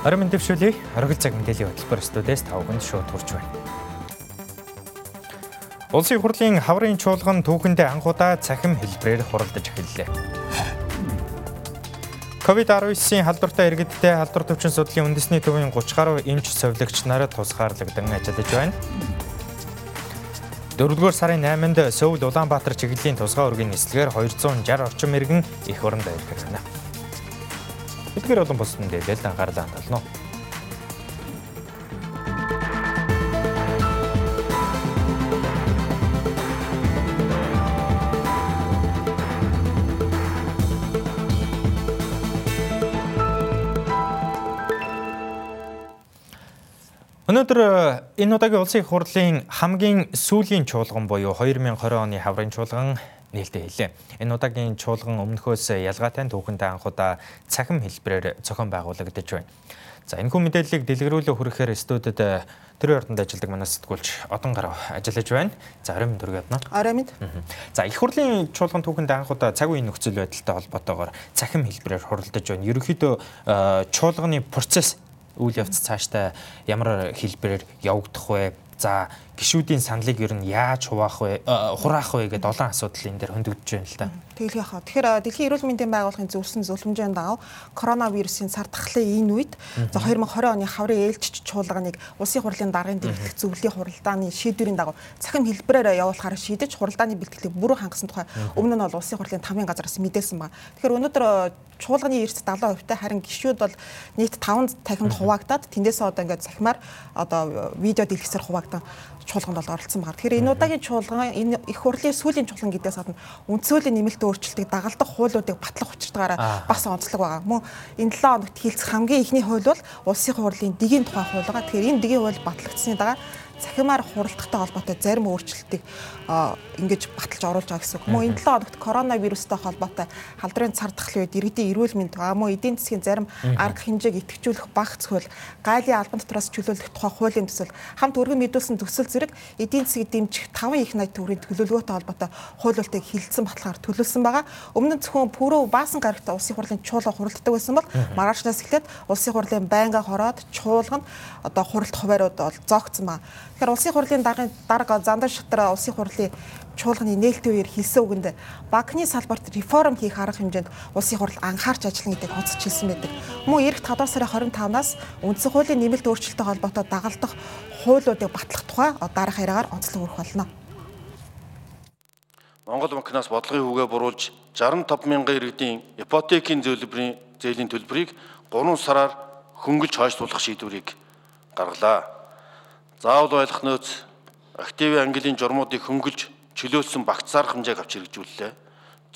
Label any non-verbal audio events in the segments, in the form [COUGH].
Орон мэндившүүлээ оргил цаг мэдээллийн хөтөлбөр студиэс тавганд шууд хурж байна. Улсын хурлын хаврын чуулган түүхэндээ анхудаа цахим хэлбэрээр хуралдаж эхэллээ. COVID-19-ийн халдвартай иргэдтэй халдвар төвчин судлалын үндэсний төвийн 30 гаруй эмч совилогч нарт тусгаарлагдсан ажиллаж байна. Дөрөвдүгээр сарын 8-нд Сөүл Улаанбаатар чиглэлийн тусгай өргөний нислэгээр 260 орчим иргэн их оронд ирэх байна. Эдгээр олон бусад мэдээлэлд анхаарлаа хандуулно. Өнөөдөр энэ удаагийн улсын хурлын хамгийн сүүлийн чуулган буюу 2020 оны хаврын чуулган нээлттэй хэлээ. Энэ удаагийн чуулган өмнөхөөс ялгаатай түүхэндээ анхудаа цахим хэлбэрээр зохион байгуулагдаж байна. За энэ хүн мэдээллийг дэлгэрүүлээ хүрэхээр студид тэр ордонд ажилладаг манай сэтгүүлч Одон гарав ажиллаж байна. За орой минь дүргээ бодно. Орой минь. За их хурлын чуулган түүхэнд анхудаа цаг үеийн нөхцөл байдалтай холбоотойгоор цахим хэлбэрээр хуралдаж байна. Ерөнхийдөө чуулганы процесс үйл явц цаашдаа ямар хэлбэрээр явагдах вэ? За гişүүдийн саналыг ер нь яаж хуваах вэ? хураах вэ гэдэг олон асуудал энэ дээр хөндөгдөж байна л да. Тэглэх яхаа. Тэгэхээр Дэлхийн эрүүл мэндийн байгууллагын зөвлөсөн зөвлөмжийн дагав коронавирусын сар тахлын энэ үед за 2020 оны хаврын ээлжч чуулганыг улсын хурлын даргын дэвлэх зөвлөлийн хуралдааны шийдвэрийн дагав цахим хэлбэрээр явуулахаар шийдэж хуралдааны бэлтгэлийг бүрэн хангасан тухай өмнө нь бол улсын хурлын тамийн газраас мэдээсэн байна. Тэгэхээр өнөөдөр чуулганы эрс 70% та харин гişүүд бол нийт 5 танхимд хуваагдаад тэндээсээ одоо ингээд захимаар одоо видео дэлгэсээр хуваагдан чуулганд бол оролцсон байна. Тэгэхээр энэ удаагийн чуулган энэ их хурлын сүүлийн чуулган гэдээс гадна үндсөлийн нэмэлт өөрчлөлтийг дагалдах хуулиудыг батлах учиртаагаараа бас онцлог байгаа. Мөн энэ 7 хоногт хийлцэх хамгийн ихний хууль бол улсын хурлын дэгийн тухай хууль байгаа. Тэгэхээр энэ дэгийн хууль батлагдсны дараа цахимаар хуралдахтай холбоотой зарим өөрчлөлтийг ингэж баталж оруулж байгаа гэсэн үг. Мөн энэ 7 хоногт коронавирустай холбоотой халдрын цар тахлын үед иргэдийн эрүүл мэнд мөн эдийн засгийн зарим арга хэмжээг идэвхжүүлэх багц хууль, гайлын албан дотроос чөлөөлөх тухай хуулийн төсөл, хамт өргөн мэдүүлсэн төсөл зэрэг эдийн засгийг дэмжих 5 их 80 төгрөгийн төлөвлөгөөтэй холбоотой хуулиултыг хилцэн баталгаар төлөвлөсөн байгаа. Өмнө нь зөвхөн пүрөө баасан гарагт улсын хурлын чуулга хуралддаг байсан бол маргаашнаас эхлээд улсын хурлын байнга хороод чуулганд одоо хуралт хуваарууд бол зогцсон байна. Тэгэхээр улсын хурлын дарга зандан шатар улсын хурлын чуулганы нээлтийн үеэр хэлсэн үгэнд банкны салбарт реформ хийх арга хэмжээнд улсын хурл анхаарч ажиллана гэдгийг онцолж хэлсэн байдаг. Мөн эх 7 сарын 25-наас үндсэн хуулийн нэмэлт өөрчлөлтөй холбоотой дагалдах хуулиудыг батлах тухай дараах яриагаар онцлог өрөх болно. Монгол банкнаас бодлогын хүүгээ буруулж 65 мянган иргэдийн ипотекийн зөвлөмрийн зээлийн төлбөрийг 3 сараар хөнгөлж хойшлуулах шийдвэрийг гаргалаа. Заавал ойлгох нөөц активын английн журмуудыг хөнгөлж чөлөөлсөн багцаар хэмжээг авч хэрэгжүүллээ.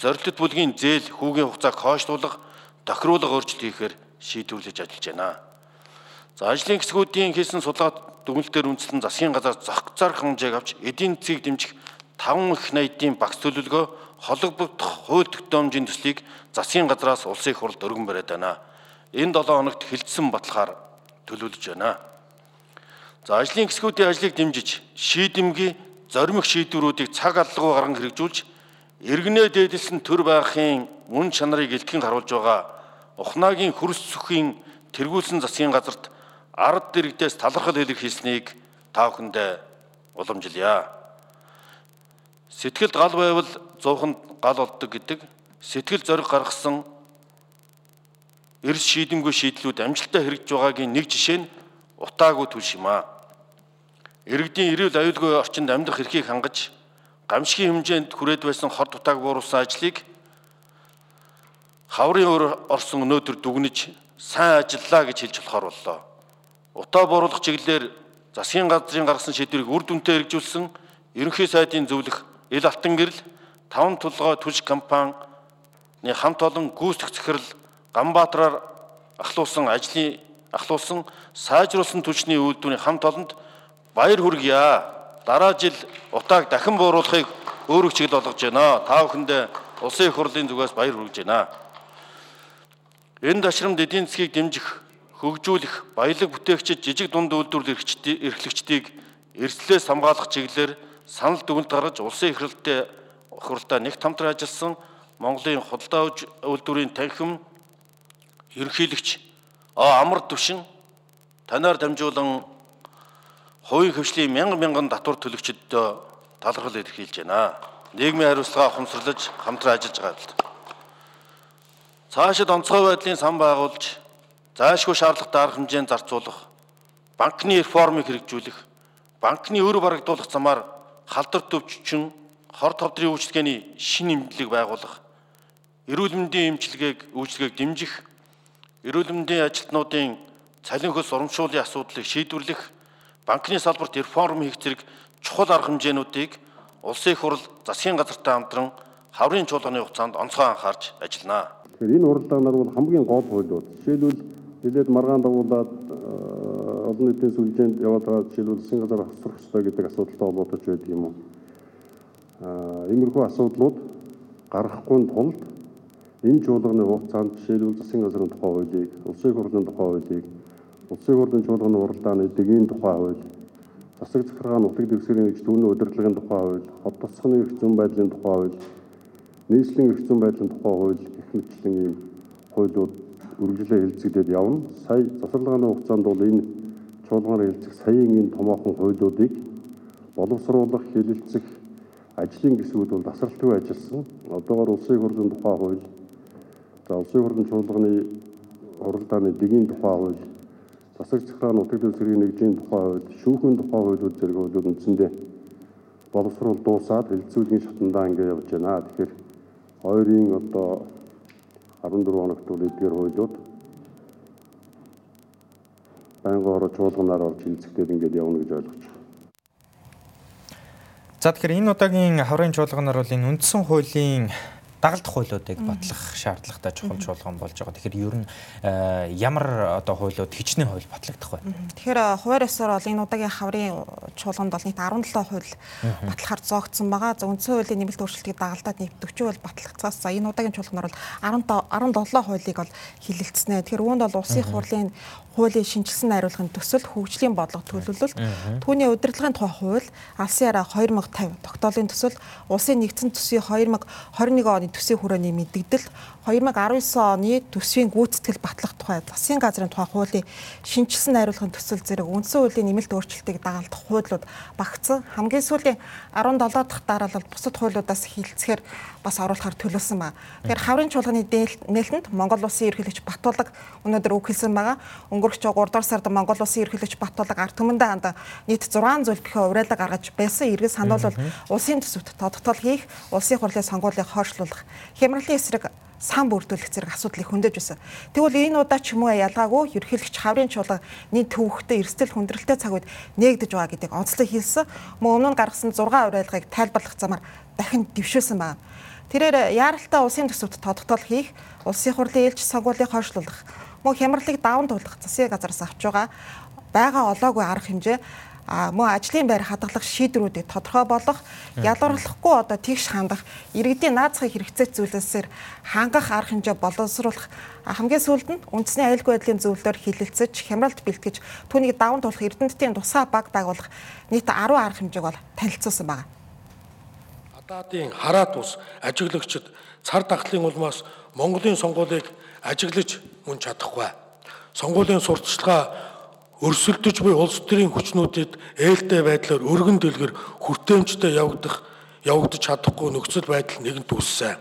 Зорилт бүлгийн зээл хүүгийн хугацааг хойшлуулах, тохируулга өөрчлөлт хийхээр шийдвэрлэж ажиллаж байна. За ажлын хэсгүүдийн хийсэн судалгаа дүгнэлтээр үндэслэн засгийн газар зарх хэмжээг авч эдийн засгийг дэмжих 5 их 80-ийн багц төлөвлөгөө холбогдох хууль тогтоомжийн төслийг засгийн газраас улсын хурлд өргөн бариад байна. Энэ 7 хоногт хилцсэн батлахаар төлөвлөж байна. За ажлын хэсгүүдийн ажлыг дэмжиж шийдэмгий зоримог шийдвэрүүдийг цаг алгуу гарган хэрэгжүүлж иргэнэ дээдэлсэн төр байхын мөн чанарыг илтгэн харуулж байгаа Ухнаагийн хөрс сүхийн тэргүүлсэн засгийн газарт ард дэрэгдээс талархал илэрхийлсэнийг та бүхэндээ уламжилъя. Сэтгэлд гал байвал зууханд гал болдог гэдэг сэтгэл зориг гаргасан эрс шийдэмгүй шийдлүүд амжилттай хэрэгжиж байгаагийн нэг жишээ нь утаагүй түлш юм аа. Иргэдийн эрүүл аюулгүй орчинд амьдрах эрхийг хангаж гамшигын хэмжээнд хүрээд байсан хор дутааг бууруулсан ажлыг хаврын өр орсон өнөөдөр дүгнэж сайн ажиллаа гэж хэлж болохоор боллоо. Утаа бууруулах чиглэлээр засгийн газрын гаргасан шийдвэрийг үр дүнтэй хэрэгжүүлсэн ерөнхий сайдын зөвлөх Ил Алтан гэрэл таван тулгой түлш компани хамт олон гүйцэтгэх захирал Ганбаатараар ахлуулсан ажлын ахлуулсан сайжруулсан түлшний үйлдвэрийн хамт олонд баяр хүргье. Дараа жил утааг дахин бууруулахыг өөрөө чиглэл болгож байна. Та бүхэндээ улсын их хурлын зүгээс баяр хүргэж байна. Энэ ташрамд эдийн засгийг дэмжих, хөгжүүлэх, баялаг бүтээгчид, жижиг дунд үйлдвэрлэл эрхлэгчдийг эрсдлээс хамгаалах чиглэлээр санал дүгнэлт гаргаж улсын их хурлын хуралдаа нэг тамтран ажилласан Монголын худалдаа үйлдвэрийн танхим ерөнхийлөгч амар төвшин танаар дамжуулан хувийн хөвшлийн мянган мянган татвар төлөгчдөд талархал илэрхийлж байна. Нийгмийн хариуцлага ухамсарлаж хамтран ажиллаж байгаа юм. Цаашид онцгой байдлын сан байгуулж заашгүй шаардлагатай арга хэмжээнд зарцуулах, банкны реформыг хэрэгжүүлэх, банкны өр барагдуулах замаар халдвар төвччин хор товдрын үйлчлэгээний шин нэмэлтийг байгуулах, эрүүл мэндийн эмчилгээг үйлчлэгээг дэмжих, эрүүл мэндийн ажилтнуудын цалин хөлс урамшууллын асуудлыг шийдвэрлэх, банкны салбарт реформ хийх зэрэг чухал арга хэмжээнүүдийг улсын хурл засгийн газартай хамтран хаврын чуулганы хугацаанд онцгой анхаарч ажиллана. Тэгэхээр энэ уралдаанаар бол хамгийн гол хуулиуд. Жишээлбэл нэлээд маргаан дагуулад олон нийтийн сүлжээнд яваад байгаа жишээлбэл засгийн газар хасрах ёстой гэдэг асуудалтай холбоотой ч байдаг юм уу. Аа, иймэрхүү асуудлууд гаргахгүй тулд энэ чуулганы хугацаанд жишээлбэл засгийн газрын тухай хуулийг, улсын хурлын тухай хуулийг, улсын хурлын чуулганы уралдааны дэгийн тухай хууль, засаг захиргаа нутаг дэвсгэрийн нэгж түүний удирдлагын тухай хууль, хот тосгоны эрх зүйн байдлын тухай хууль, нийслэлийн эрх зүйн байдлын тухай хууль гэх мэтлэн ийм хуулиуд үргэлжлээ хэлцэгдээд явна. Сая засварлагын хугацаанд бол энэ чуулганы хэлцэх саяын энэ томоохон хуулиудыг боловсруулах, хэлэлцэх ажлын гэсгүүд бол тасралтгүй ажилласан. Одоогоор улсын хурлын тухай хууль, за улсын хурлын чуулганы хуралдааны дэгийн тухай хууль, засаг захиргаа нутаг дэвсгэрийн нэгжийн тухай хууль, шүүхийн тухай хуулиуд зэрэг хуулиуд үндсэндээ боловсруул дуусаад хэлцүүлгийн шатандаа ингэ явж байна. Тэгэхээр хоёрын одоо 14 хоногт бол эдгээр хуулиуд байнгын ороо чуулганаар орж хилцэгдээд ингээд явна гэж ойлгож байна. За тэгэхээр энэ удаагийн хаврын чуулганаар бол энэ үндсэн хуулийн дагалдах хуулиудыг батлах шаардлагатай чухал чуулган болж байгаа. Тэгэхээр ер нь э, ямар одоо хуулиуд хичнээн хууль батлагдах вэ? Тэгэхээр хуваар ёсоор бол энэ удаагийн хаврын чуулганд бол нийт 17 хууль батлахаар зоогдсон байгаа. За үндсэн хуулийн нэмэлт өөрчлөлтийг дагалдаад нийт 40 хууль батлагдсаас за энэ удаагийн чуулганаар бол 15 17 хуулийг бол хилэлцснэ. Тэгэхээр үүнд бол улсын хурлын хуулийн шинжилсэн найруулгын төсөл хөгжлийн бодлого төлөвлөлт. Түүний удирдлагын тухай хууль алсын араа 2050 тогтоолын төсөл улсын нэгдсэн төсвийн 2021 оны төсвийн хүрээний мэдэгдэл 2019 оны төсвийн гүйцэтгэл батлах тухай засгийн газрын тухай хуулийн шинжилсэн найруулгын төсөл зэрэг үндсэн хуулийн нэмэлт өөрчлөлтийг дагалдах хуулиуд багцсан. Хамгийн сүүлийн 17 дахь дараалал бусад хуулиудаас хилцэхээр бас оруулахар төлөвлөсөн байна. Тэгэхээр хаврын чуулганы нээлтэнд Монгол улсын ерөнхийлөгч Батулаг өнөөдөр үг хэлсэн байгаа. Өнгөрөх 3 дугаар сард Монгол улсын ерөнхийлөгч Батулаг ард түмэндээ ханд нийт 6 зөвлөхөө уриалга гаргаж байсан эргэж сануулвал улсын төсөвт тодтол хийх, улсын хурлын сонгуулийг хойшлуулах, хямралын эсрэг сан бүрдүүлэх зэрэг асуудлыг хөндөж байсан. Тэгвэл энэ удаа ч юм уу ялгаагүй ерхийлэгч хаврын чуулга нийт төвөгтэй эрсдэл хүндрэлтэй цаг үед нээгдэж байгаа гэдэг онцлог хэлсэн. Мөн өмнө нь гаргасан 6 уриалгыг тайлбарлах замаар дахин дэвшүүлсэн байна. Тэрээр яаралтай улсын төсөвт тодтол хийх, улсын хурлын ээлж сонгуулийг хойшлуулах, мөн хямралыг даван туулах засгийн газараас авч байгаа байгаа олоогүй арга хэмжээ а мөн ажлын байр хадгалах шийдвэрүүдийг тодорхой болгох, ялгарлахгүй одоо тэгш хандах, иргэдийн наацхыг хэрэгцээ зүйлсээр хангах арга хэмжээ боловсруулах хамгийн сүүлд нь үндэсний аюулгүй байдлын зөвлөлөөр хилэлцэж, хямралд бэлтгэж, түүнийг даван туулах эрдэмтдийн тусгай баг байгуулах нийт 10 арга хэмжээг бол танилцуулсан байна. Адаадын хараат ус ажиглагчид цар тахлын улмаас Монголын сонгуулийг ажиглаж мөн чадахгүй. Сонгуулийн сурталчилгаа өрсөлдөж буй улс төрийн хүчнүүдэд ээлтэй байдлаар өргөн дэлгэр хүртээмжтэй явагдах явагдаж чадахгүй нөхцөл байдал нэгэнт үүссэн.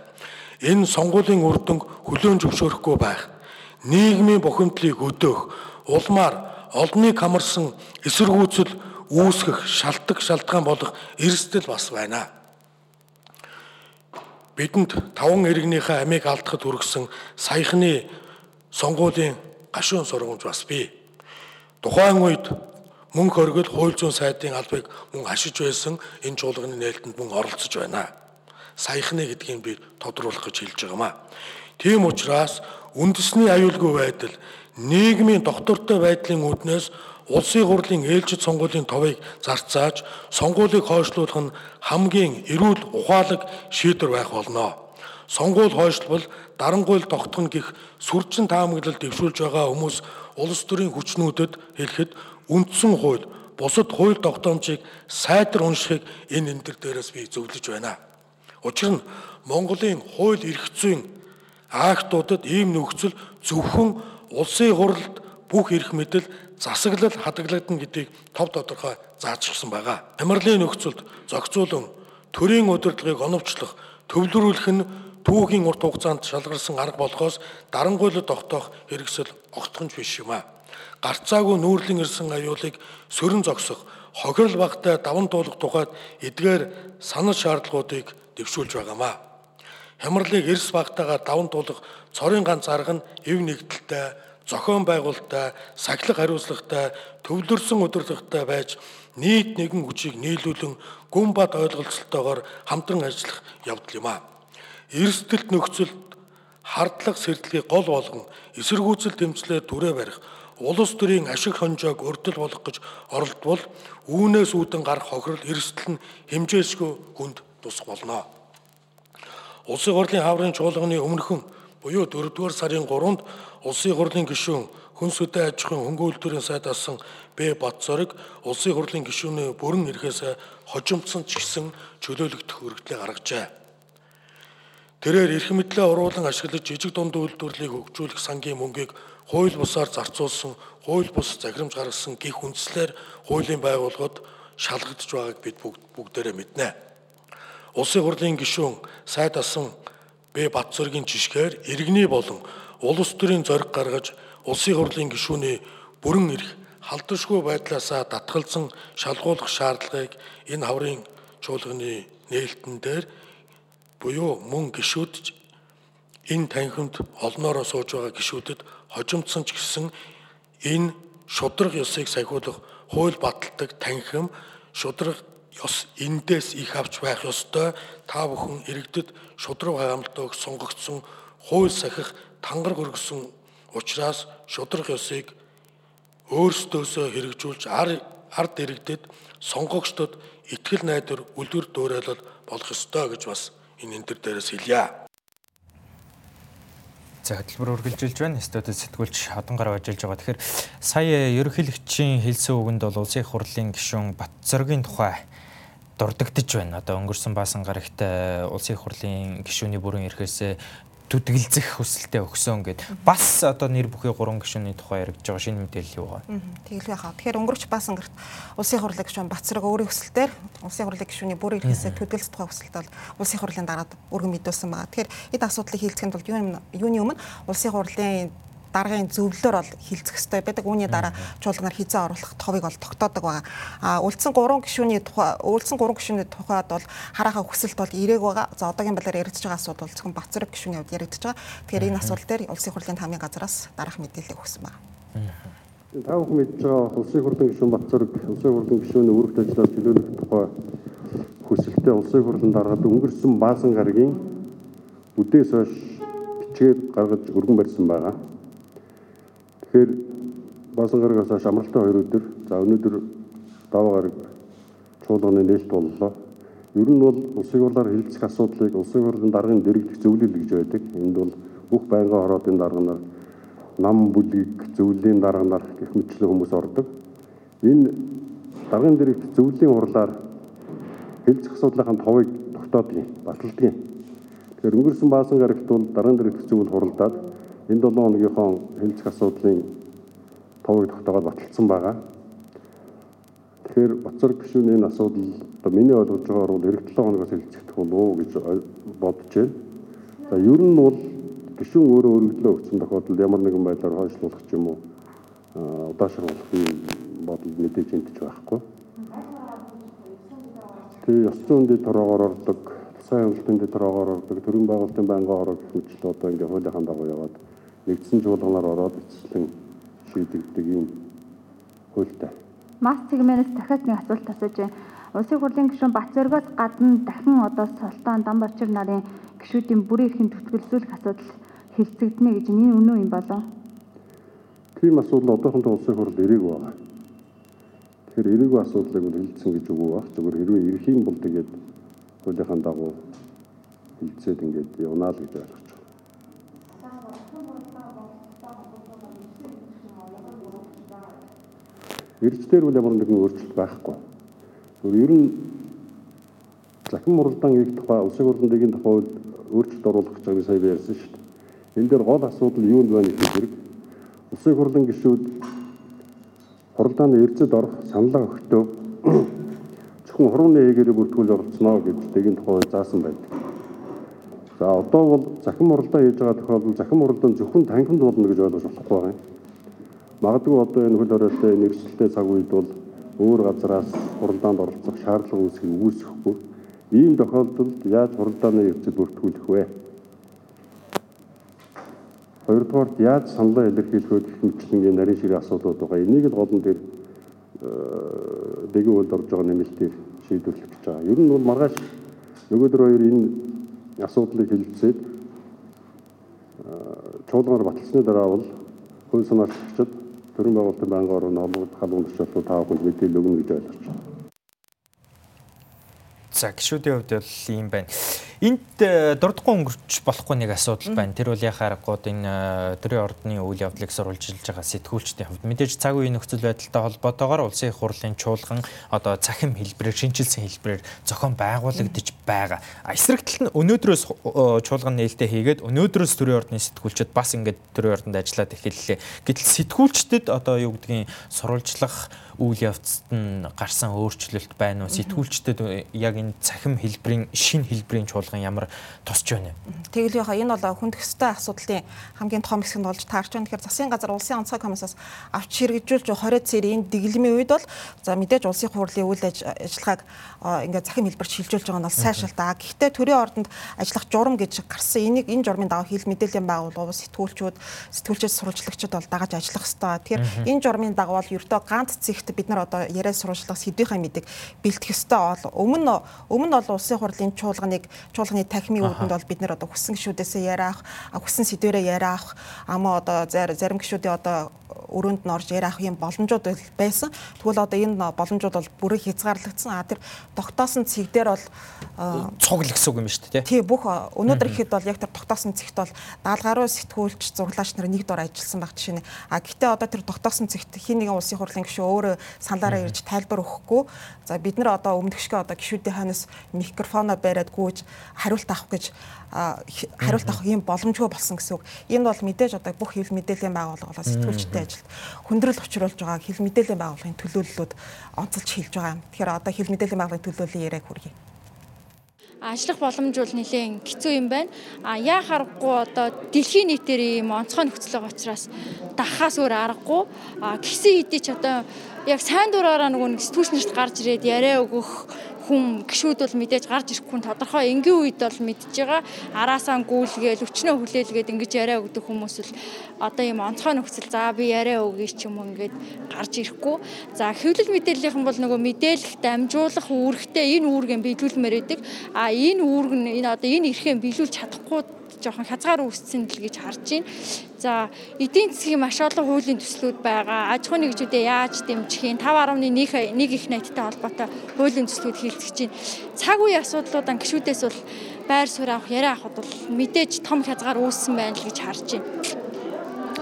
Энэ сонгуулийн үр дүнг хүлээн зөвшөөрөхгүй байх, нийгмийн бухимдлыг өдөөх, улмаар олныг хамарсан эсэргүүцэл үүсгэх шалтгаан шалтгаан болох эрсдэл бас байна. Бидэнд таван иргэнийхээ амийг алдахад хүргэсэн саяхны сонгуулийн гашуун сургамж бас бий. Тухайн үед мөнгө хөргөл хууль зүйн сайдын албыг мөн ашиж байсан энэ чуулганы нээлтэнд мөн оролцож байна. Саяхны гэдгийг би тодруулах гэж хэлж байгаамаа. Тийм учраас үндэсний аюулгүй байдал нийгмийн доктортой байдлын үүднээс улсын хурлын ээлжид сонгуулийн товыг зарцааж сонгуулийг хойшлуулах нь хамгийн эрүүл ухаалаг шийдвэр байх болно. Сонгуул хойшлбол дарангуйл тогтхон гих сүржин таамаглал дэвшүүлж байгаа хүмүүс улс төрийн хүчнүүдэд хэлэхэд үндсэн хууль бусад хууль тогтоомжийг сайтар уншихыг энэ энэ төр дээрээс би зөвлөж байна. Учир нь Монголын хууль эрх зүйн актуудад ийм нөхцөл зөвхөн улсын хурлд бүх эрх мэдэл засаглал хадгалагдана гэдгийг тов тодорхой заажчихсан байгаа. Амарлын нөхцөлд зохицуулан төрийн удирдлагыг оновчлох, төвлөрүүлэх нь түүхийн урт хугацаанд шалгарсан арга болохоос дарангуйлд тогтоох хэрэгсэл огтхонч биш юм а. Гарцаагүй нүүрлэн ирсэн аюулыг сөрөн зогсох, хохирол багтай даван туулах тухайд эдгээр санал шаардлагуудыг дэвшүүлж байгаамаа. Хямралыг эрс багтаагаар даван туулах цорын ганц арга нь эв нэгдэлтэй, зохион байгуулалттай, сахилах хариуцлагатай, төвлөрсөн удирдлагатай байж нийт нэгэн хүчийг нийлүүлэн гүн бат ойлголцолтойгоор хамтран ажиллах явдал юм а эрсдэлт нөхцөлд хардлага сэрдлэгийг гол болгон эсэргүүцэл дэмжлэр түрээ барих улс төрийн ашиг хонжоог өрдөл болох гэж оролдвол үүнээс үүдэн гарах хохирол эрсдэл нь хэмжээсгүй хүнд тусах болно. Улсын хурлын хаврын чуулганы өмнөхөн буюу 4-р сарын 3-нд улсын хурлын гишүүн хүн сүдэ аж ахуйн хөнгө үйлдвэрийн сайд асан Б Батцорыг улсын хурлын гишүүнээ бүрэн эрхээсээ хожимдсон ч гэсэн чөлөөлөгдөх өргөдлийг гаргажээ. Тэрээр эрх мэдлээ уруулан ашиглаж жижиг дунд үйлдвэрлэлийг хөгжүүлэх сангийн мөнгийг хууль бусаар зарцуулсан, хууль бус захирамж гаргасан гих үндслээр хуулийн байгууллагад шалгагдж байгааг бид бүгдээрээ мэднэ. Улсын хурлын гишүүн сайд асан Б Батцоргийн жишгээр иргэний болон улс төрийн зориг гаргаж улсын хурлын гишүүний бүрэн эрх халдваршгүй байдлаасаа татгалзан шалгуулах шаардлагыг энэ хаврын чуулганы нээлтэн дээр буюу мөн гişүүд энэ танхимд олноороо сууж байгаа гişүүдэд хожимдсон ч гэсэн энэ шудраг ёсыг сахиулах хууль баталдаг танхим шудраг ёс эндээс их авч байх ёстой. Та бүхэн иргэдэд шудраг хямлтыг сунгагдсан хууль сахих тангар хөргсөн учраас шудраг ёсыг өөрсдөөсөө хэрэгжүүлж ард иргэдэд сонгогчдод итгэл найдвар үлгэр дуурайлал болох ёстой гэж бас энэ энэ төр дээрээс хэлье. За хөтөлбөр үргэлжилж байна. Студид сэтгүүлч Хадангар ажиллаж байгаа. Тэгэхээр сая ерөнхийлөгчийн хэлсэн үгэнд бол улсын хурлын гишүүн Батцоргийн тухай дурддагдж байна. Одоо өнгөрсөн баасан гарагт улсын хурлын гишүүний бүрэн эрхээсээ түтгэлзэх хүсэлтэд өгсөн гэд бас одоо нэр бүхий гурван гишүүний тухай яригдж байгаа шинэ мэдээлэл юу вэ? Тэгэлгүй хаа. Тэгэхээр өнгөрч баасан гэрт улсын хурлын гишүүн Бацраг өөрийн хүсэлтээр улсын хурлын гишүүний бүр ирэхээсээ түтгэлзэх тухай хүсэлт бол улсын хурлын дараад өргөн мэдүүлсэн байгаа. Тэгэхээр эд асуудлыг хилцэхэд бол юуны өмнө улсын хурлын даргын зөвлөлөөр бол хилцэх хэрэгтэй байдаг. Үүний дараа чуулганаар хизээ оруулах товыг бол тогтоодог байгаа. А үлдсэн 3 гишүүний тухай үлдсэн 3 гишүүний тухайд бол харахаа хүсэлт бол ирээг байгаа. За одоогийн балаар яригдж байгаа асуудал зөвхөн Бацрэг гишүүний хувьд яригдж байгаа. Тэгэхээр энэ асуудал дээр улсын хурлын тамийн газраас дараах мэдээлэл өгсөн байна. Та бүхэн мэдж байгаа улсын хурлын гишүүн Бацрэг улсын хурлын гишүүний өргөж ажиллаад чөлөөлөх тухай хүсэлтэд улсын хурлын дараад өнгөрсөн баасан гарагийн үдээс хойш бичгээр гаргаж өргөн барьсан байгаа. Тэгэхээр баасан гарагаас хойш амралтай 2 өдөр за өнөөдөр даваа гараг чуулганы нээлт боллоо. Ер нь бол улсын хурлаар хилцэх асуудлыг улсын хурлын даргын дэргэдэх зөвлөл гэж байдаг. Энд бол бүх байнгын хороодын дарганаар нам бүлгийг зөвлөлийн дарганаар гэх мэтлэн хүмүүс ордог. Энэ даргын дэргэдэх зөвлөлийн хурлаар хилцэх асуудлын товыг тогтоодгийг баталдгийг. Тэгэхээр өнгөрсөн баасан гарагт бол даргын дэргэдэх зөвлөл хуралдаад энэ 7 хоногийнхоо хэлцэх асуудлын товыг тогтоогод баталсан байгаа. Тэгэхээр Бацар гишүүний энэ асуудал одоо миний ойлгож байгаагаар бол эх 7 хоногоос хэлцэгдэх болов уу гэж бодож байна. За ер нь бол гишүүн өөрөө өргөдлөө өгсөн тохиолдолд ямар нэгэн байдлаар хойшлуулах ч юм уу удаашруулахын бодол мэдээж энтэж байхгүй. Тэгээ ёс зүйн дэд тороогоор ордог, сайн хяналтын дэд тороогоор ордог, төрийн байгуулалтын байнгын гэх мэт одоо ингээ хуулийнхаа дагуу яваад нэгдсэн чуулганаар ороод эцэслэн шийдэгддэг юм хуультай. Мас цэгмээс дахиад нэг асуулт асууж байна. Улсын хурлын гишүүн Бацэргоос гадна дахин одоо Султан Дамбарчир нарын гишүүдийн бүрийн эрхийн төвтгөлзүүлэх асуудал хэлцэгдэнэ гэж энэ үнэн юм болов? Тийм асуудал одоохондоо улсын хурл ирээгүй байгаа. Тэгэхээр ирээгүй асуудлыг нь хэлсэн гэж үгүй баг. Зөвхөн хэрвээ ирэх юм бол тэгээд хуулийнхаа дагуу хэлцээд ингээд явнаа л гэж ойлгож Ирждээр бол ямар нэгэн өөрчлөлт байхгүй. Ер нь захин муралдаан их тухай улсын хурлын тухай өөрчлөлт оруулах гэж байгаа сая ярьсан шүү дээ. Энэ дээр гол асуудал юу вэ гэхээр улсын хурлын гишүүд хуралдааны эрдэд орох саналаа өгтөө [COUGHS] зөвхөн хурууны ээгээр бүртгүүл оролцсноо гэж дэгийн тухай заасан байдаг. За одоо бол захим хуралдаа хийж байгаа тохиолдолд захим хуралдаан зөвхөн танхимд болно гэж ойлгож болохгүй байгаа юм. Магадгүй одоо энэ хөл хориотой нэгжлэлтэй цаг үед бол өөр газраас хуралдаанд оролцох шаардлага үүсэх нь үүсэхгүй. Ийм тохиолдолд яаж хуралдааны эрдэд бүртгүүлэх вэ? Хоёрдугаарт яаж саналаа илэрхийлэх вэ гэх мэтлэн нарийн ширээ асуудлууд байгаа. Энийг л гол нь тэр дэгийн үйлд орж байгаа нэмэлтээр шийдвэрлэх гэж байгаа. Ер нь бол маргааш нөгөөдөр хоёр энэ асуудлыг хэлэлцээд чуулгаар баталсны дараа бол хууль санаачид төрийн байгуулалтын байнгын орон олонх халуун төсөөлөл таа бүхэнд мэдээлэл өгнө гэж ойлгож байна. За гişүүдийн хувьд бол ийм байна. Энд э, дурдахгүй өнгөрч болохгүй нэг асуудал байна. Тэр бол яхаа аргагүй энэ төрийн ордны үйл явдлыг сурвалжилж байгаа сэтгүүлчдийн хувьд мэдээж цаг үеийн нөхцөл байдалтай холбоотойгоор улсын их хурлын чуулган одоо цахим хэлбэрээр шинжилсэн хэлбэрээр зохион байгуулагдаж байгаа. Эсрэг талд нь өнөөдрөөс э, чуулган нээлттэй хийгээд өнөөдрөөс төрийн ордны сэтгүүлчид бас ингээд төрийн ордонд ажиллаад эхэллээ. Гэтэл сэтгүүлчдэд одоо юу гэдгийг сурвалжлах үйл явцад нь гарсан өөрчлөлт байна уу? Сэтгүүлчдэд яг энэ цахим хэлбэрийн шин хэлбэрийн чуулган ямар тусч байна? Тэгэл яхаа энэ бол хүнд хөстэй асуудлын хамгийн том хэсэг нь болж таарч байна. Тэгэхээр засгийн газар улсын онцгой комиссаас авч хэрэгжүүлж 20 цэрийн дэглэмийн үед бол за мэдээж улсын хурлын үйл ажиллагааг ингээд захим хэлбэрт шилжүүлж байгаа нь бол сайшаалтаа. Гэхдээ төрийн ордонд ажиллах журам гэж гарсан энийг энэ журмын дагуу хил мэдээллийн байгууллага сэтгүүлчүүд сэтгүүлчээс сурвалжлагчид бол дагаж ажиллах ёстой. Тэгэхээр энэ журмын дагуу бол ердөө ганц цэгт бид нар одоо яриа сурвалжлах сэдвийнхаа мэдээг бэлтгэх ёстой өмнө өмнө бол улсын хурлын чуулганыг чуулганы тахимын үүдэнд бол бид нар одоо хүссэн гişүүдээсээ яриа авах хүссэн сэдвэрээ яриа авах ама одоо зарим гişүүдийн одоо өрөөнд нь орж яриах юм боломжууд байсан. Тэгвэл одоо энэ боломжууд бол бүрээ хязгаарлагдсан. А тэр тогтоосон цэг дээр бол цугл гэсэн үг юм шүү дээ. Тий бүх өнөөдөр ихэд бол яг тэр тогтоосон цэгт бол даалгаруу сэтгүүлч зурлаач нар нэг дор ажилласан баг жишээ нь. А гэтээ одоо тэр тогтоосон цэгт хин нэгэн улсын хурлын гишүү өөрөө саналаараа ирж тайлбар өгөхгүй. За бид нар одоо өмнөдгшгөө одоо гишүүдийн ханаас микрофоноо бариад гүйж хариулт авах гэж хариулт авах юм боломжгүй болсон гэсэн үг. Энэ бол мэдээж одоо бүх хэвлэл мэдээллийн байгууллагаас сэтгүүлчтэй ажилд хүндрэл учруулж байгаа хэвлэл мэдээллийн байгууллагын төлөөллүүд онцолж хэлж байгаа юм. Тэгэхээр одоо хэвлэл мэдээллийн байгууллагын төлөөллийн яриаг хүргэе ажиллах боломж бол нэлээд хэцүү юм байна. А яа харахгүй одоо дэлхийн нийтээр ийм онцгой нөхцөл байгаа учраас дахаас өөр аргагүй. А гисэн хэдий ч одоо яг сайн дураараа нөгөө сэтгүүлч нарт гарч ирээд яриа өгөх хүн гişүүд бол мэдээж гарч ирэхгүй тодорхой энгийн үед бол мэдж байгаа. Араасаа гүйлгээл өчнөө хүлээлгээд ингэж яриа өгдөг хүмүүс л одоо ийм онцгой нөхцөл. За би яриа өгье ч юм уу ингээд гарч ирэхгүй. За хэвлэл мэдээллийнхэн бол нөгөө мэдээлэх дамжуулах үүрэгтэй энэ үүргээ биелүүлмээр байдаг. А энэ үүрэг нь энэ одоо энэ эрхээ биелүүлж чадахгүй жоохон хязгаар үүссэн л гэж харж байна. За эдийн засгийн маш олон хуулийн төслүүд байгаа. Аж ахуйн нэгжүүдэд яаж дэмжих юм 5.1 1 их найдтай холбоотой хуулийн төслүүд хийлцэж байна. Цаг үеийн асуудлуудаа гişүүдээс бол байр суурь авах, яриа авахд бол мэдээж том хязгаар үүссэн байна л гэж харж байна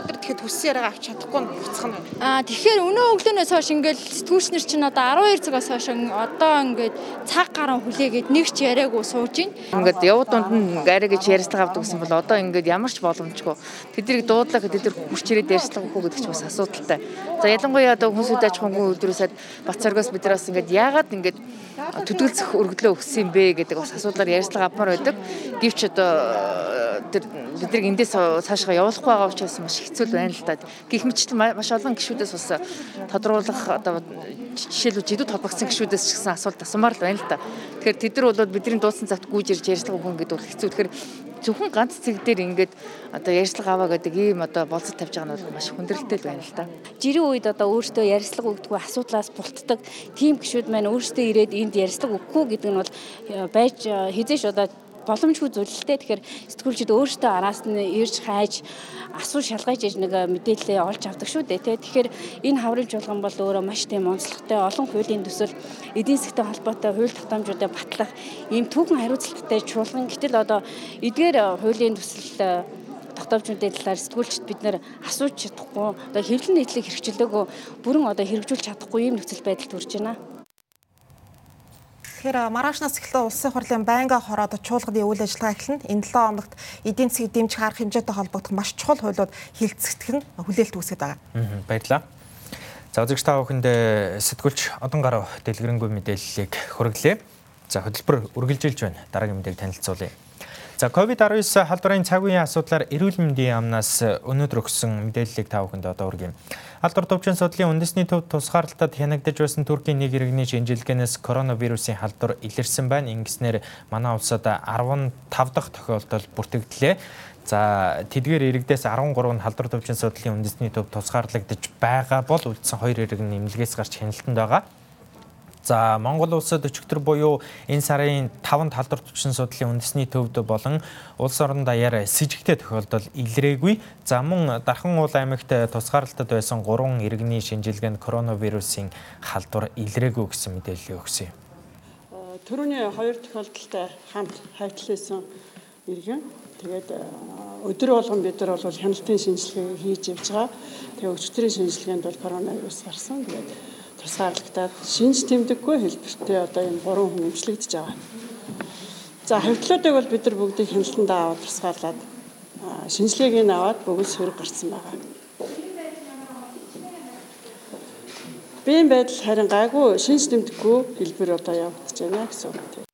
тэгэхэд хүссэн яриагаа авч чадахгүй буцах нь. Аа тэгэхээр өнөө өглөөнөөс хойш ингээл сэтгүүлчнэр чинь одоо 12 цагаас хойш одоо ингээд цаг гарan хүлээгээд нэг ч яриаггүй сууж байна. Ингээд явуу дунд нь гараа гэж ярьцлага авдаг гэсэн бол одоо ингээд ямар ч боломжгүй. Тэднийг дуудлаа гэхэд тэд хурч ирээд ярьцлага өгөх гэдэг ч бас асуудалтай. За ялангуяа одоо хүнсүүд аж ахуйн өдрөөсөд Бацаргоос бид нараас ингээд яагаад ингээд төдөлцөх өргөдлөө өгсөн юм бэ гэдэг бас асуудлаар ярьцлага авмаар байдаг. Гэвч одоо тэр биднийг эндээс цаашгаа явуулахгүй байгаа учраас маш хэцүү байна л да. Гэх мэтчил маш олон гişүүдээс бас тодруулах одоо жишээлбэл жидүүд холбогдсон гişүүдээс ч гэсэн асуулт асуумаар л байна л да. Тэгэхээр тэд нар бол бидний дуусан цагт гүйж ирж ярьцлага өгөн гэдэг бол хэцүү. Тэгэхээр зөвхөн ганц цэг дээр ингээд одоо ярьцлага аваа гэдэг ийм одоо болцод тавьж байгаа нь бол маш хүндрэлтэй л байна л да. Жирийн үед одоо өөртөө ярьцлага өгдөггүй асуудлаас бултдаг тийм гişүүд маань өөртөө ирээд энд ярьцлага өгөхгүй гэдэг нь бол э, байж э, хизээш одоо боломжгүй зүйлтэй. Тэгэхээр сэтгүүлчид өөрсдөө араас нь ирж хайж асуу шалгаж иж нэг мэдээлэл олж авдаг шүү дээ. Тэгэхээр энэ хаврын чуулган бол өөрөө маш тийм онцлогтой олон хуулийн төсөл эдийн засгийн холбоотой хууль тогтоомжуудыг батлах ийм түүхэн хариуцлагатай чуулган. Гэтэл одоо эдгээр хуулийн төсөл тогтоомжуудын талаар сэтгүүлчд бид нэр асууж чадахгүй одоо хэвлэл нийтлэг хэрэгжилээгөө бүрэн одоо хэрэгжүүлж чадахгүй ийм нөхцөл байдалд хүрч байна. Тэгэхээр маргаашнаас эхлээ улсын хурлын байнга хороод чуулганы үйл ажиллагаа эхэлнэ. Энэ 7 хоногт эдийн засгийг дэмжих арга хэмжээтэй холбогдох маш чухал хуулиуд хилцэгдэх нь хүлээлт үүсгэж байгаа. Баярлалаа. За үзэгч та бүхэнд сэтгүүлч одон гарав дэлгэрэнгүй мэдээллийг хүргэлээ. За хөтөлбөр үргэлжилж байна. Дараагийн мэдээг танилцуулъя. За COVID-19 халдварын цаг үеийн асуудлаар эрүүл мэндийн яамнаас өнөөдөр өгсөн мэдээллийг та бүхэнд одоо хүргэе. Халдвар төвчин судлалын үндэсний төв тусгаарлалтад хянагдаж байсан Туркийн нэг иргэний шинжилгээнээс коронавирусын халдвар илэрсэн байна. Ингэснээр манай улсад 15 дахь тохиолдол бүртгэгдлээ. За тэдгээр иргэдээс 13 нь халдвар төвчин судлалын үндэсний төв тусгаарлагдаж байгаа бол үлдсэн 2 иргэн нэмлэгээс гарч хяналтанд байгаа. За Монгол улсад өчигдөр буюу энэ сарын 5-нд халдвар төвчин судлалын үндэсний төвд болон улс орон даяар с ิจ гтэй тохиолдол илрээгүй. За мөн Дархан уул аймагт тусгаарлалтад байсан 3 иргэний шинжилгээнд коронавирусын халдвар илрээгүй гэсэн мэдээлэл өгсөн юм. Төрөний хоёр тохиолдолтой хамт хайтлаасан иргэн Тэгээд э, өдөр болгон бид нар бол хяналтын шинжилгээ хийж явж байгаа. Тэгээд өчтөрийн шинжилгээнд бол коронавирус гарсан. Тэгээд тусгаарлагдаад шинж тэмдэггүй хэлбэртэй одоо энэ гурван хүн эмчлэгдэж байгаа. За хавьтлуудыг бол бид нар бүгдийг хяналтанд аваад тусгаарлаад шинжилгээг нь аваад бүгд сөрөг гарсан байгаа. Биеийн байдал харин гайгүй шинж тэмдэггүй хэлбэр одоо явагдаж байна гэсэн үг.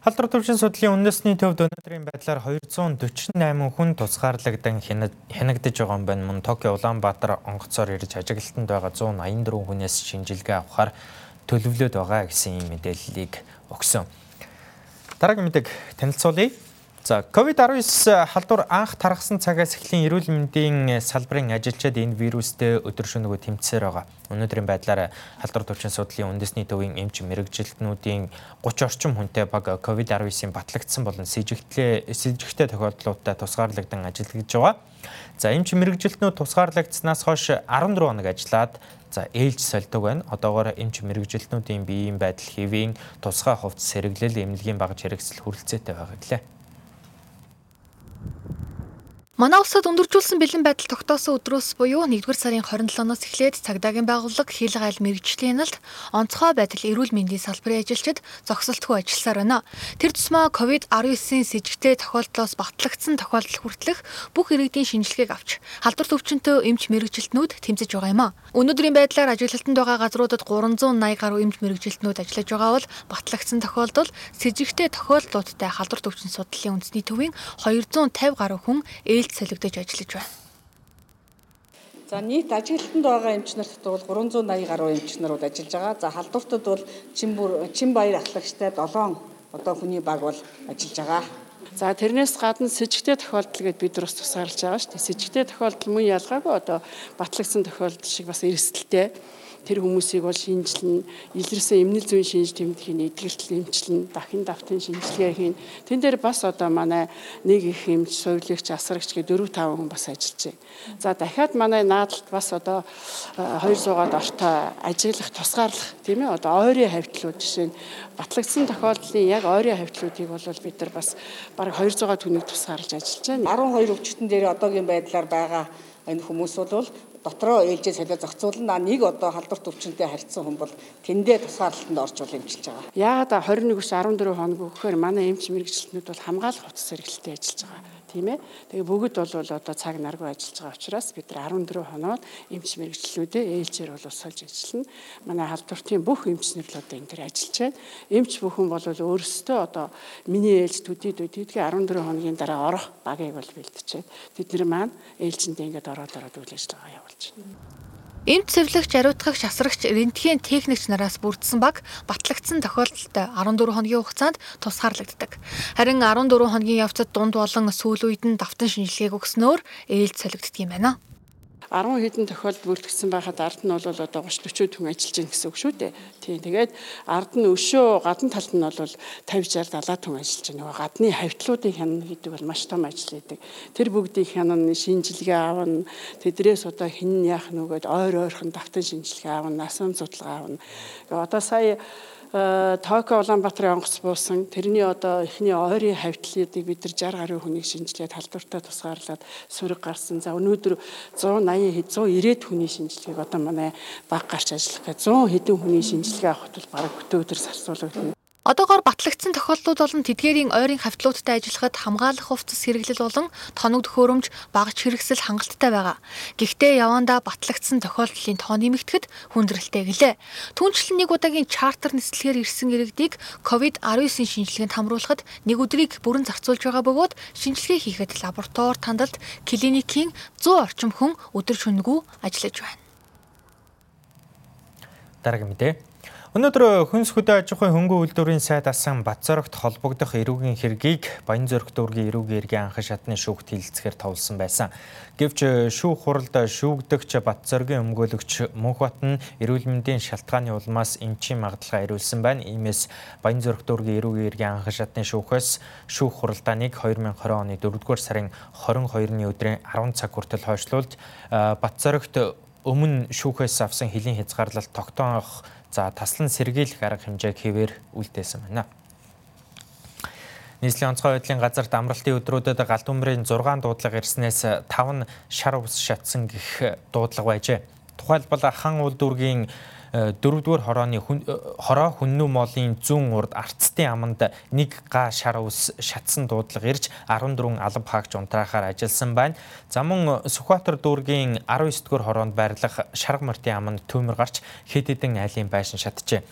Халдвар төвшин судлалын үндэсний төвд өнөөдрийн байдлаар 248 хүн тусгаарлагдан хянагдаж байгаа юм байна. Мөн Токио Улаанбаатар онгоцоор ирж ажиглалтанд байгаа 184 хүнээс шинжилгээ авахар төлөвлөд байгаа гэсэн мэдээллийг өгсөн. Дараагийн мэдээг танилцуулъя. За COVID-19 халдвар анх тархсан цагаас эхлэн эрүүл мэндийн салбарын ажилчид энэ вирустэй өдөр шөнөгүй тэмцээр байгаа. Өнөөдрийн байдлаар халдвар төвчин судлалын үндэсний төвийн эмч мэрэгжилтнүүдийн 30 орчим хүнтэй баг COVID-19-ийн батлагдсан болон сэжигтлээ сэжигтэй тохиолдлуудтай тусгаарлагдсан ажиллаж байгаа. За эмч мэрэгжилтнүүд тусгаарлагдсанаас хойш 14 хоног ажиллаад За ээлж сольдог байна. Одоогоор эмч мэрэгжилтнүүдийн биеийн байдал хэвийн тусгай хувцас сэргэлэл эмнэлгийн багж хэрэгсэл хүрэлцээтэй байгаа гэлээ. Манай улсад өндөржүүлсэн бэлэн байдал тогтоосон өдрөөс буюу 1-р сарын 27-ноос эхлээд цагдаагийн байгууллага хил гайл мэрэгжлийн нэлд онцгой байдал эрүүл мэндийн салбарын ажилчид зогсолтгүй ажилласаар байна. Тэр тусмаа COVID-19-ийн с ิจ гтэй тохиолдлоос батлагдсан тохиолдол хүртэлх бүх иргэдийн шинжилгээг авч халдвар төвчөнтэй эмч мэрэгжилтнүүд тэмцэж байгаа юм а. Өнөөдрийн байдлаар ажиглалтанд байгаа газруудад 380 гаруй эмч мэрэгжилтнүүд ажиллаж байгаа бол батлагдсан тохиолдол с ิจ гтэй тохиолдлуудтай халдвар төвчин судлалын үндэсний төвийн 250 гаруй хүн ээл ээлж солигдож ажиллаж байна. За нийт ажиглалтанд байгаа эмч нарт бол 380 гаруй эмч нарууд ажиллаж байгаа. За халдвартад бол Чимбүр Чимбаяр ахлагчтай 7 одоо хүний баг бол ажиллаж байгаа. За тэрнээс гадна с ิจ гтэй тохиолдол гэдээ бид бас тусгаарлаж байгаа шүү дээ. с ิจ гтэй тохиолдол мөн ялгаагүй одоо батлагдсан тохиолдол шиг бас эрсдэлтэй тэр хүмүүсийг бол шинжилнэ, илэрсэн эмнэл зүйн шинж тэмдгийн эдгэртэл эмчилнэ, дахин давтын шинжилгээ хийн. Тэн дээр бас одоо манай нэг их эмч, сувилагч, асрагч гэх 4 5 хүн бас ажиллаж байна. За дахиад манай наадалд бас одоо 200-аад ортой ажиглах, тусгаарлах тийм ээ одоо ойрын хавьтлууд жишээ нь батлагдсан тохиолдлын яг ойрын хавьтлуудыг бол бид нар бас бараг 200 түнийг тусгаарлаж ажиллаж байна. 12 өвчтөн дээр одоогийн байдлаар байгаа энэ хүмүүс бол дотроо ээлжээ солио зохицуулна. Нэг одоо халдварт өвчнөдөө харьцсан хүн бол тэндээ тусгаарлалтанд орж бол эмчилж байгаа. Яагаад 21-с 14 хоног өгөхээр манай эмч мэрэгчлэнүүд бол хамгаалах утас хэрэгэлтэй ажиллаж байгаа тийм ээ. Тэгээ бүгд бол одоо цаг наргүй ажиллаж байгаа учраас бид нар 14 хоноод эмч мэрэгчлүүдээ ээлжээр бол сольж ажиллана. Манай халдвартын бүх эмчнэр л одоо энэ төр ажиллаж байна. Эмч бүхэн бол өөрсдөө одоо миний ээлж төдийд төдийдгээ 14 хоногийн дараа орох багийг бол бэлтжээд тэд нар маань ээлжиндээ ингээд ороод ороод үйл ажиллагаа явуулж байна. Эмч цэвэрлэгч, ариутгагч, асрагч, рентген техникч нараас бүрдсэн баг батлагдсан тохиолдолтой 14 хоногийн хугацаанд тусгаарлагддаг. Харин 14 хоногийн явцад дунд болон сүүл үед нь давтан шинжилгээг өгснөөр ээлж солигддог юм байна. 10 хэдэн тохиолдол бүртгэгдсэн байхад ард нь бол одоо 30 40 хүн ажиллаж байна гэсэн үг шүү дээ. Тийм. Тэгээд ард нь өшөө гадна талд нь бол 50 60 70 хүн ажиллаж байна. Нөгөө гадны хавьтлуудын хянана гэдэг бол маш том ажил байдаг. Тэр бүгдийн хянана шинжилгээ аавна. Тэдрээс одоо хин яах нүгэд ойр ойрхон давтан шинжилгээ аавна, насан судалгаа аавна. Одоо сая Токио Улаанбаатарын онгоц буусан тэрний одоо эхний ойрын хавьтлуудыг бид нар 60 гаруй хүнийг шинжилгээд халдвартай тусгаарлаад сүрэг гарсан. За өнөөдөр 180 хэд 190 хүний шинжилгээг одоо манай баг гарч ажиллах гэж 100 хэдэн хүний шинжилгээ авахд бол бараг өтөө өдөр сарсуулагдана. Одоогоор батлагдсан тохиолдлууд болон тэдгээрийн ойрын хавьтлуудтай ажиллахад хамгаалах хувцас хэрэглэл болон тоног төхөөрөмж багж хэрэгсэл хангалттай байгаа. Гэхдээ явандаа батлагдсан тохиолдлын тоо нэмэгдэхэд хүндрэлтэй гэлээ. Түүнчлэн нэг удаагийн чартер нислэгээр ирсэн иргэдийг COVID-19 шинжилгээнд хамруулахад нэг өдрийг бүрэн зарцуулж байгаа бөгөөд шинжилгээ хийхэд лаборатори тандалд клиникийн 100 орчим хүн өдөр шөнөгүй ажиллаж байна. Дараагийн мэдээ. Өнөөдөр хүнс хөдөө аж ахуйн хөнгөн үйлдвэрийн сайд асан Батцорогт холбогдох эрүүгийн хэргийг Баянзөрөх дүүргийн эрүүгийн иргэн анхан шатны шүүхт хилцэхээр товлсон байсан. Гэвч шүүх хуралд шүүгдэгч Батцорогийн өмгөөлөгч Мөнхбат нь эрүүл мэндийн шалтгааны улмаас эмчийн магадлалаа ирүүлсэн байна. Иймээс Баянзөрөх дүүргийн эрүүгийн иргэн анхан шатны шүүхээс шүүх хуралдааныг 2020 оны 4-р сарын 22-ны өдрийн 10 цаг хүртэл хойшлуулж Батцорогт өмнө шүүхээс авсан хөлийн хязгаарлалт тогтоох За таслан сэргийлэх арга хэмжээг хэвээр үлдээсэн байна. Нийслэлийн онцгой байдлын газарт амралтын өдрүүдэд галт өмрийн 6 дуудлага ирснээс 5 нь шар ус шатсан гэх дуудлага байжээ. Тухайлбал хан уул дүүргийн дөрөвдүгээр хорооны хороо хүннүү молын зүүн урд арцтын аманд нэг га шар ус шатсан дуудлага ирж 14 алба хаагч унтраахаар ажилласан байна. За мөн Сүхбаатар дүүргийн 19-р хороонд байрлах шарга мортын аманд төмөр гарч хэд хэдэн айлын байшин шатжээ.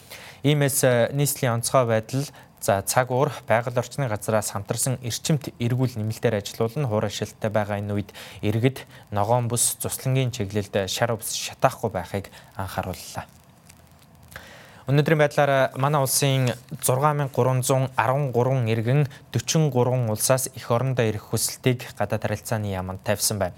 Иймээс нийслэлийн онцгой байдал За цаг уур байгаль орчны газраас хамтарсан эрчимт эргүүл нэмэлтээр ажилуулна хуурай шилттэй байгаа энэ үед иргэд ногоон бус цуслангийн чиглэлд шар ус шатаахгүй байхыг анхаарууллаа. Өнөөдрийн байдлаар манай улсын 6313 иргэн 43 улсаас эх орондоо ирэх хүсэлтийг гадаад харилцааны яамд тавьсан байна.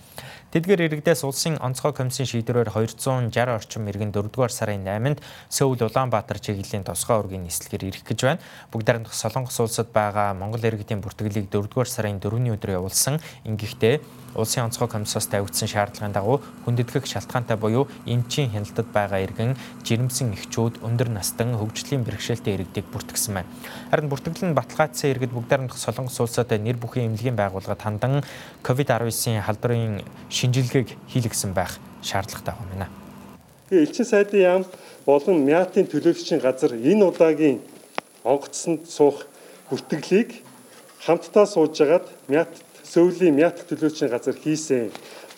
Тэдгээр иргэдээс улсын онцгой комиссийн шийдвэрээр 260 орчим иргэн 4-р сарын 8-нд Сөүл Улаанбаатар чиглэлийн тусгай ургийн нислэгээр ирэх гэж байна. Бүгд найрамдах Солонгос улсад байгаа Монгол иргэдийн бүртгэлийг 4-р сарын 4-ний өдөр явуулсан. Ингэхдээ улсын онцгой комиссоос тавигдсан шаардлагын дагуу хүндэтгэх шалтгаантай буюу эмчийн хяналтад байгаа иргэн жирэмсэн эхчүүд өндөр настан хөгжлийн бэрхшээлтэй иргэдийг бүртгэсэн байна. Харин бүртгэл нь баталгаажсан иргэд бүгд найрамдах Солонгос улсад нэр бүхийн эмнэлгийн байгууллагад хандан COVID-19-ийн халдварын шинжилгээг хийлгэсэн байх шаардлагатай байна. Тэгээ элчин сайдын яам болон мяатын төлөөлөгчийн газар энэ удаагийн онгоцсонд суух бүртгэлийг хамтдаа сууж агаад мят сөүлийн мят төлөөлөгчийн газар хийсэн.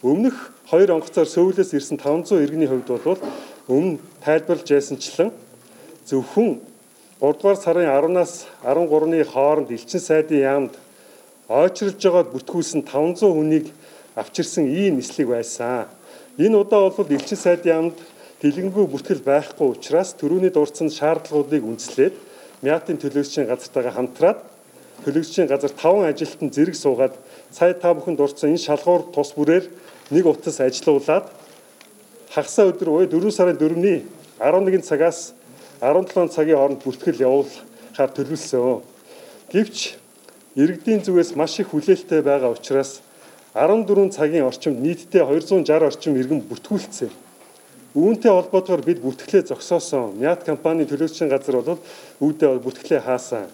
Өмнөх хоёр онгоцоор сөүлээс ирсэн 500 иргэний хувьд бол өмнө тайлбарлаж байсанчлан зөвхөн 3 дугаар сарын 10-наас 13-ны хооронд элчин сайдын яамд ойчрлж байгаад бүтгүүлсэн 500 хүнийг авчирсан ийм нислэг байсан. Энэ удаа бол элчин сайдын яамд дэлгэнгүй бүртгэл байхгүй учраас төрөүний дурдсан шаардлагуудыг үндэслээд Мятын төлөөлөгчийн газартайгаа хамтраад төлөөлөгчийн газар 5 ажилтан зэрэг суугаад сая та бүхэн дурдсан энэ шалгуур тус бүрээр нэг утас ажилуулад хагасаа өдөр буюу 4 сарын 4-ний 11 цагаас 17 цагийн хооронд бүртгэл явуулахаар төлөвлөсөн. Гэвч иргэдийн зүгээс маш их хүлээлттэй байгаа учраас 14 цагийн орчимд нийтдээ 260 орчим иргэн бүртгүүлсэн. Үүнтэй холбоотойгоор бид бүртгэлээ зогсоосон. Мят компани төлөөлөгчийн газар бол үүдээ бүртгэлээ хаасан.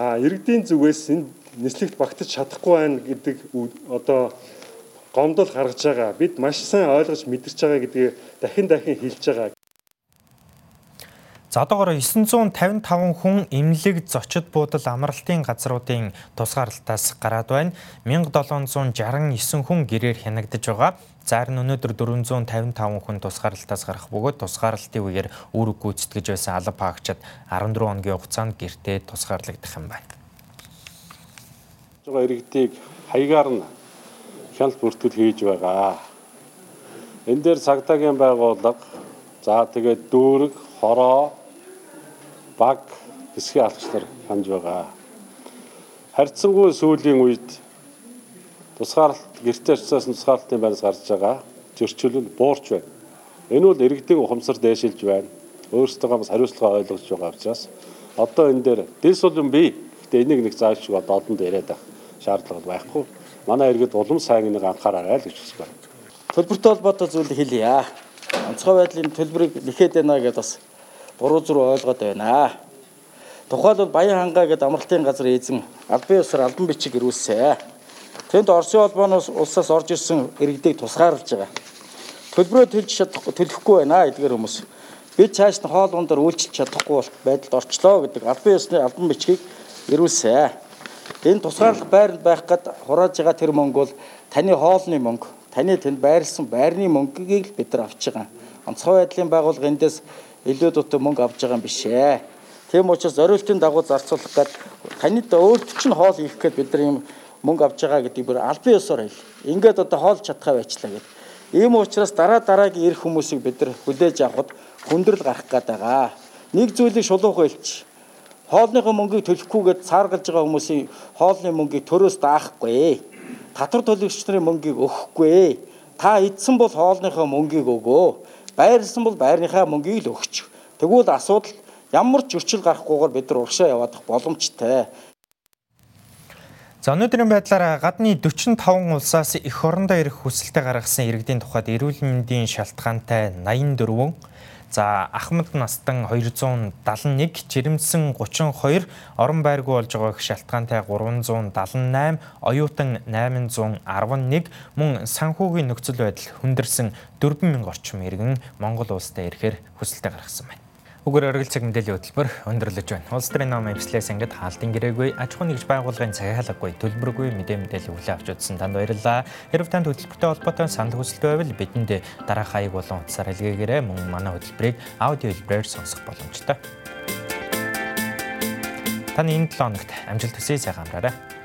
А иргэдийн зүгээс энэ нислэгт багтаж чадахгүй байна гэдэг одоо гомдол гаргаж байгаа. Бид маш сайн ойлгож мэдэрч байгаа гэдгийг дахин дахин хэлж байгаа. За одоогоор 955 хүн эмнэлэг зочид буудал амралтын газруудын тусгаарлалтаас гараад байна. 1769 хүн гэрээр хянагдаж байгаа. За харин өнөөдөр 455 хүн тусгаарлалтаас гарах бөгөөд тусгаарлалтын үеэр үр гүйцэтгэж байсан алба хаагчид 14 хоногийн хугацаанд гэртээ тусгаарлагдах юм байна. Жага иргэдийг хаягаар нь хяналт бүртгэл хийж байгаа. Энэ дээр цагдаагийн байгууллага за тэгээд дүүрэг, хороо баг хэсгийн алхачлаар хандж байгаа. Харьцангуй сүүлийн үед тусгаарлалт гэрте очисон тусгаарлалтын байрнаас гарч байгаа зөрчил нь буурч байна. Энэ бол иргэдийн ухамсар дээшилж байна. Өөрсдөө бас хариуцлага ойлгож байгаа учраас одоо энэ дээр дэс бол юм бий. Гэтэ энийг нэг зааж шиг одоо олонд яриад байх шаардлага байхгүй. Манай иргэд улам сайн энийг анхаараарай л гэж хүсэж байна. Төлбөртэй холбоотой зүйлийг хэлье. Онцгой байдлын төлбөрийг нэхэд байна гэдээ бас буруу зүрх ойлгоод байна. Тухайлбал Баян хангаа гэдэг амралтын газар эзэн албан ёсоор албан бичиг ирүүлсэн. Тэнд Оросын холбооноос улсаас орж ирсэн иргэдийг тусгаарлаж байгаа. Төлбөрөө төлж чадахгүй төлөхгүй байна эдгээр хүмүүс. бид цааш нь хоол ундаар үйлчлж чадахгүй байдалд орчлоо гэдэг албан ёсны албан бичгийг ирүүлсэн. Энэ тусгаарлах байранд байх гад хурааж байгаа тэр мөнгө бол таны хоолны мөнгө, таны тэнд байрлсан байрны мөнгийг л бид нар авч байгаа. Онцгой байдлын байгууллага эндээс илүү дутуу мөнгө авч байгаа юм биш ээ. Тийм учраас зориултын дагуу зарцуулах гад танид өөрт чинь хоол хийх гээд бид нар юм мөнгө авч байгаа гэдэг бүр албан ёсоор хэл. Ингээд одоо хоол чадхаа байчлаа гэдэг. Ийм учраас дараа дараагийн ирэх хүмүүсийг бид нар хүлээж авахд хүндрэл гарах гээд байгаа. Нэг зүйлийг шулуух байлч хоолныхоо мөнгийг төлөхгүйгээд цааргалж байгаа хүмүүсийн хоолны мөнгийг төрөөс даахгүй. Татвар төлөгч нарын мөнгийг өгөхгүй. Та идсэн бол хоолныхоо мөнгийг өгөө. Байрлсан бол байрныхаа мөнгийг л өгч. Тэгвэл асуудал ямар ч зөрчил гарахгүйгээр бид нар урагшаа яваадах боломжтой. За өнөөдрийн байдлаар гадны 45 улсаас эх орондоо ирэх хүсэлтэд гаргасан иргэдийн тухайд эрүүл мэндийн шалтгаантай 84 За Ахмад Настан 271, Жирэмсэн 32, Орон байргуу болж байгаа их шалтгаантай 378, Оюутан 811, мөн санхүүгийн нөхцөл байдал хүндэрсэн 4000 орчим иргэн Монгол улстай ирэхээр хүсэлтэд гаргасан байна. Уgur оргил цаг мэдээллийн хөтөлбөр өндөрлөж байна. Улс төрийн ном эвслээс ангид хаалтын гэрээгүй аж ахуйн нэгж байгууллагын цагаалгагүй төлбөргүй мэдээ мэдээлэл хүлээн авч үзсэн танд баярлалаа. Хэрв танд хөтөлбөртэй холбоотой санал хүсэлт байвал бидэнд дараах хаяг болон утсаар илгээгээрэй. Мөн манай хөтөлбөрийг аудио хэлбэрээр сонсох боломжтой. Таны энэ 7 хоногт амжилт хүсье сайхан амраарай.